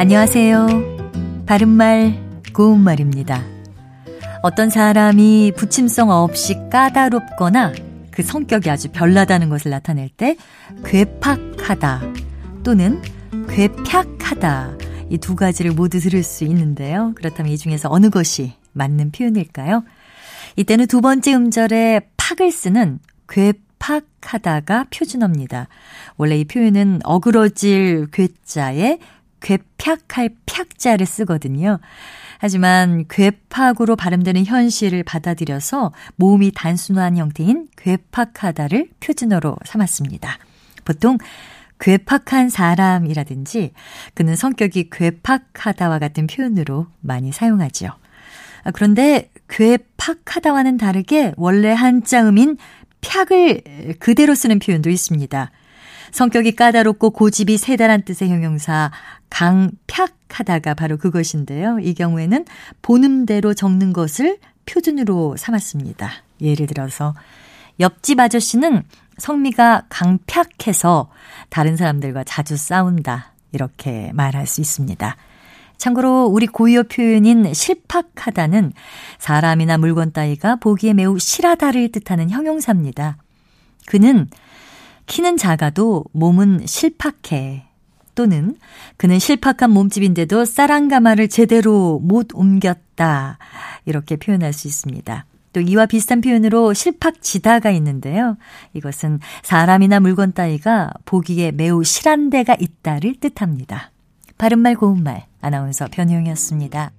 안녕하세요. 바른말, 고운말입니다. 어떤 사람이 부침성 없이 까다롭거나 그 성격이 아주 별나다는 것을 나타낼 때 괴팍하다 또는 괴팍하다 이 두 가지를 모두 들을 수 있는데요. 그렇다면 이 중에서 어느 것이 맞는 표현일까요? 이때는 두 번째 음절에 팍을 쓰는 괴팍하다가 표준어입니다. 원래 이 표현은 어그러질 괴자에 괴팍할 팍자를 쓰거든요. 하지만 괴팍으로 발음되는 현실을 받아들여서 모음이 단순한 형태인 괴팍하다를 표준어로 삼았습니다. 보통 괴팍한 사람이라든지 그는 성격이 괴팍하다와 같은 표현으로 많이 사용하죠. 아, 그런데 괴팍하다와는 다르게 원래 한자음인 팍을 그대로 쓰는 표현도 있습니다. 성격이 까다롭고 고집이 세다란 뜻의 형용사 강팍 하다가 바로 그것인데요. 이 경우에는 본음대로 적는 것을 표준으로 삼았습니다. 예를 들어서 옆집 아저씨는 성미가 강팍해서 다른 사람들과 자주 싸운다. 이렇게 말할 수 있습니다. 참고로 우리 고유어 표현인 실팍하다는 사람이나 물건 따위가 보기에 매우 실하다를 뜻하는 형용사입니다. 그는 키는 작아도 몸은 실팍해. 또는 그는 실팍한 몸집인데도 쌀한가마를 제대로 못 옮겼다. 이렇게 표현할 수 있습니다. 또 이와 비슷한 표현으로 실팍지다가 있는데요. 이것은 사람이나 물건 따위가 보기에 매우 실한 데가 있다를 뜻합니다. 바른말 고운말 아나운서 변희영이었습니다.